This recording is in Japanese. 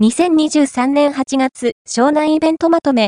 2023年8月、湘南イベントまとめ、